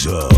sounds